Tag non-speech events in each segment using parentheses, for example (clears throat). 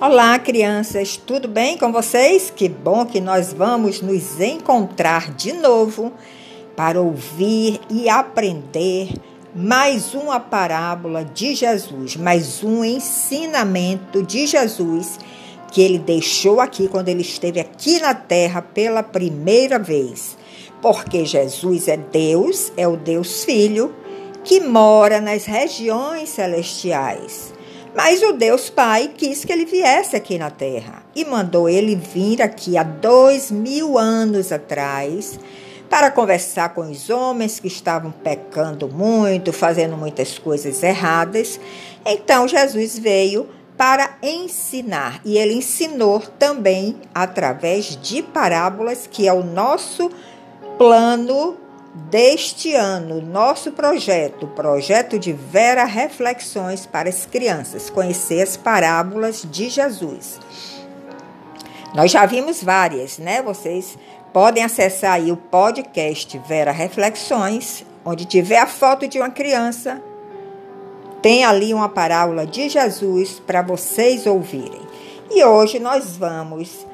Olá, crianças, tudo bem com vocês? Que bom que nós vamos nos encontrar de novo para ouvir e aprender mais uma parábola de Jesus, mais um ensinamento de Jesus que ele deixou aqui quando ele esteve aqui na terra pela primeira vez. Porque Jesus é Deus, é o Deus Filho que mora nas regiões celestiais. Mas o Deus Pai quis que ele viesse aqui na terra e mandou ele vir aqui há dois mil anos atrás para conversar com os homens que estavam pecando muito, fazendo muitas coisas erradas. Então Jesus veio para ensinar e ele ensinou também através de parábolas, que é o nosso plano deste ano, nosso projeto, projeto de Vera Reflexões para as Crianças, conhecer as parábolas de Jesus. Nós já vimos várias, né? Vocês podem acessar aí o podcast Vera Reflexões, onde tiver a foto de uma criança, tem ali uma parábola de Jesus para vocês ouvirem. E hoje nós vamos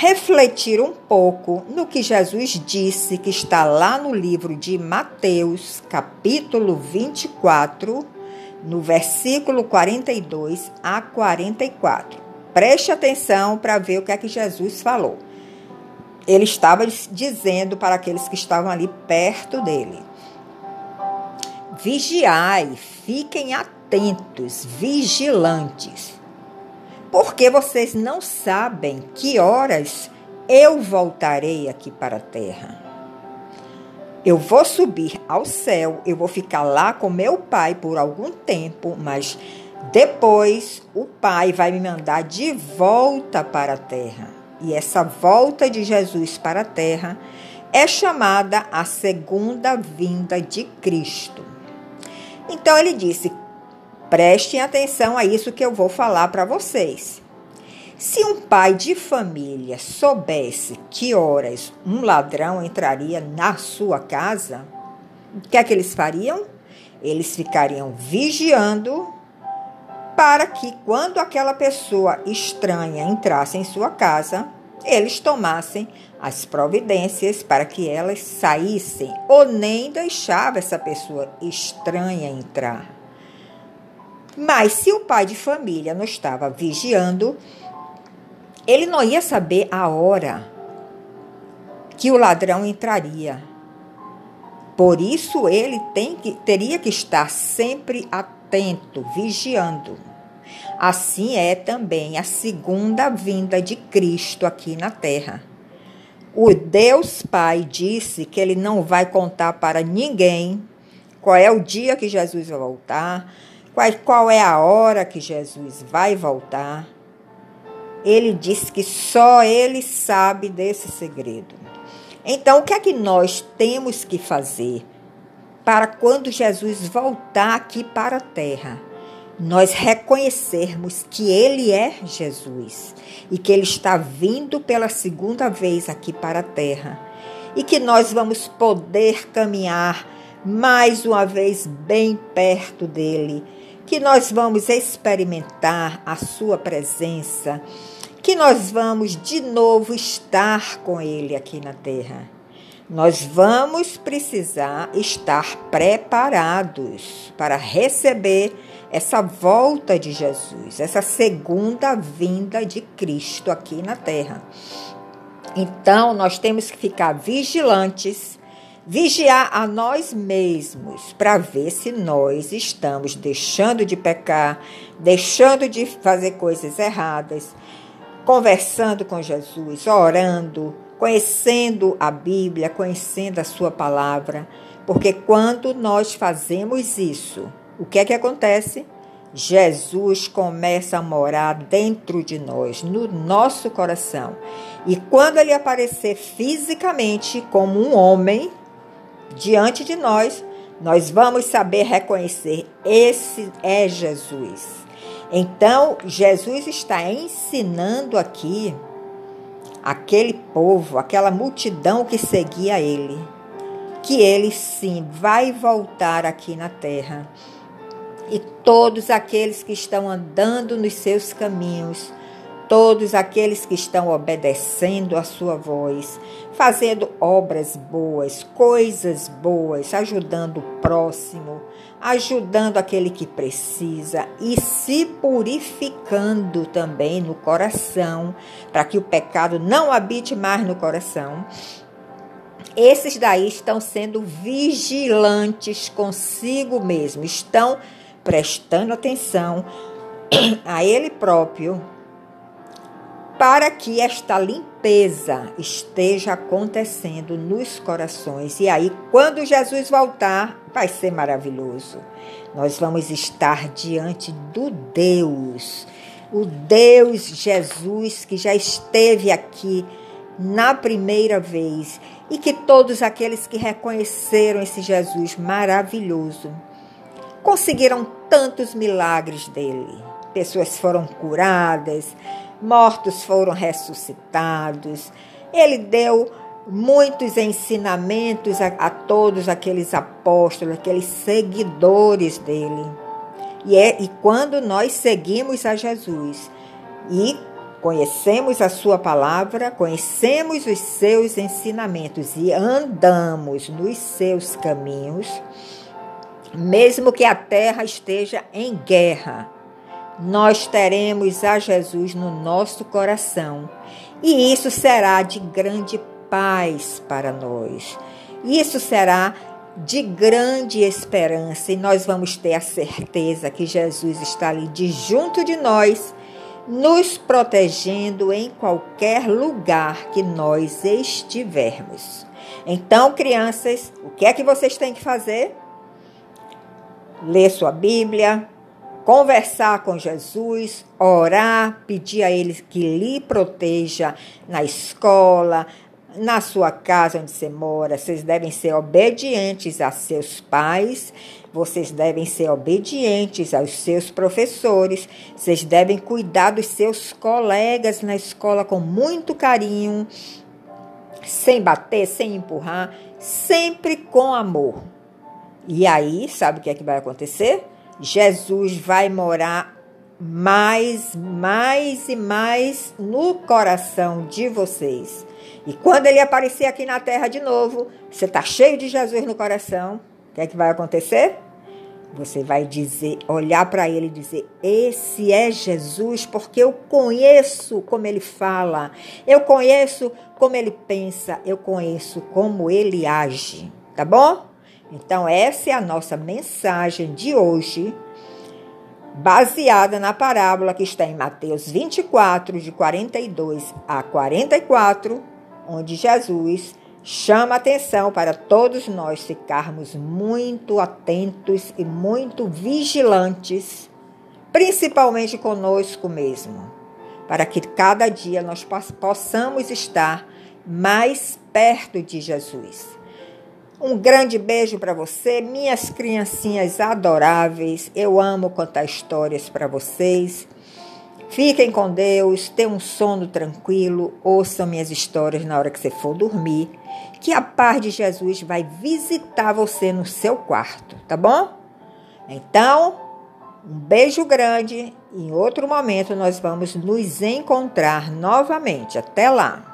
refletir um pouco no que Jesus disse, que está lá no livro de Mateus, capítulo 24, no versículo 42 a 44. Preste atenção para ver o que é que Jesus falou. Ele estava dizendo para aqueles que estavam ali perto dele: Vigiai, fiquem atentos, vigilantes porque vocês não sabem que horas eu voltarei aqui para a terra. Eu vou subir ao céu, eu vou ficar lá com meu pai por algum tempo, mas depois o pai vai me mandar de volta para a terra. E essa volta de Jesus para a terra é chamada a segunda vinda de Cristo. Então ele disse: Prestem atenção a isso que eu vou falar para vocês. Se um pai de família soubesse que horas um ladrão entraria na sua casa, o que é que eles fariam? Eles ficariam vigiando para que, quando aquela pessoa estranha entrasse em sua casa, eles tomassem as providências para que elas saíssem ou nem deixava essa pessoa estranha entrar. Mas se o pai de família não estava vigiando, ele não ia saber a hora que o ladrão entraria. Por isso ele que, teria que estar sempre atento, vigiando. Assim é também a segunda vinda de Cristo aqui na terra. O Deus Pai disse que ele não vai contar para ninguém qual é o dia que Jesus vai voltar, qual é a hora que Jesus vai voltar. Ele disse que só ele sabe desse segredo. Então, o que é que nós temos que fazer para quando Jesus voltar aqui para a terra? Nós reconhecermos que Ele é Jesus e que Ele está vindo pela segunda vez aqui para a terra e que nós vamos poder caminhar mais uma vez bem perto dele que nós vamos experimentar a Sua presença, que nós vamos de novo estar com Ele aqui na terra. Nós vamos precisar estar preparados para receber essa volta de Jesus, essa segunda vinda de Cristo aqui na terra. Então, nós temos que ficar vigilantes vigiar a nós mesmos para ver se nós estamos deixando de pecar, deixando de fazer coisas erradas, conversando com Jesus, orando, conhecendo a Bíblia, conhecendo a Sua palavra. Porque quando nós fazemos isso, o que é que acontece? Jesus começa a morar dentro de nós, no nosso coração. E quando ele aparecer fisicamente como um homem, diante de nós, nós vamos saber reconhecer: esse é Jesus. Então, Jesus está ensinando aqui aquele povo, aquela multidão que seguia ele, que ele sim vai voltar aqui na terra e todos aqueles que estão andando nos seus caminhos, todos aqueles que estão obedecendo a sua voz, fazendo obras boas, coisas boas, ajudando o próximo, ajudando aquele que precisa e se purificando também no coração, para que o pecado não habite mais no coração. Esses daí estão sendo vigilantes consigo mesmo, estão prestando atenção (clears throat) a ele próprio para que esta limpeza esteja acontecendo nos corações. E aí, quando Jesus voltar, vai ser maravilhoso. Nós vamos estar diante do Deus, o Deus Jesus que já esteve aqui na primeira vez e que todos aqueles que reconheceram esse Jesus maravilhoso conseguiram tantos milagres dele. Pessoas foram curadas, mortos foram ressuscitados. Ele deu muitos ensinamentos a, a, todos aqueles apóstolos, aqueles seguidores dele. E, é, e quando nós seguimos a Jesus e conhecemos a sua palavra, conhecemos os seus ensinamentos e andamos nos seus caminhos, mesmo que a terra esteja em guerra, nós teremos a Jesus no nosso coração. E isso será de grande paz para nós. Isso será de grande esperança e nós vamos ter a certeza que Jesus está ali de junto de nós, nos protegendo em qualquer lugar que nós estivermos. Então, crianças, o que é que vocês têm que fazer? Ler sua Bíblia, conversar com Jesus, orar, pedir a Ele que lhe proteja na escola, na sua casa onde você mora. Vocês devem ser obedientes a seus pais, vocês devem ser obedientes aos seus professores, vocês devem cuidar dos seus colegas na escola com muito carinho, sem bater, sem empurrar, sempre com amor. E aí, sabe o que é que vai acontecer? Jesus vai morar mais, mais e mais no coração de vocês. E quando ele aparecer aqui na terra de novo, você está cheio de Jesus no coração, o que é que vai acontecer? Você vai dizer, olhar para ele e dizer: Esse é Jesus, porque eu conheço como ele fala, eu conheço como ele pensa, eu conheço como ele age. Tá bom? Então, essa é a nossa mensagem de hoje, baseada na parábola que está em Mateus 24, de 42 a 44, onde Jesus chama atenção para todos nós ficarmos muito atentos e muito vigilantes, principalmente conosco mesmo, para que cada dia nós possamos estar mais perto de Jesus. Um grande beijo para você, minhas criancinhas adoráveis. Eu amo contar histórias para vocês. Fiquem com Deus, tenham um sono tranquilo, ouçam minhas histórias na hora que você for dormir, que a paz de Jesus vai visitar você no seu quarto, tá bom? Então, um beijo grande. Em outro momento nós vamos nos encontrar novamente. Até lá.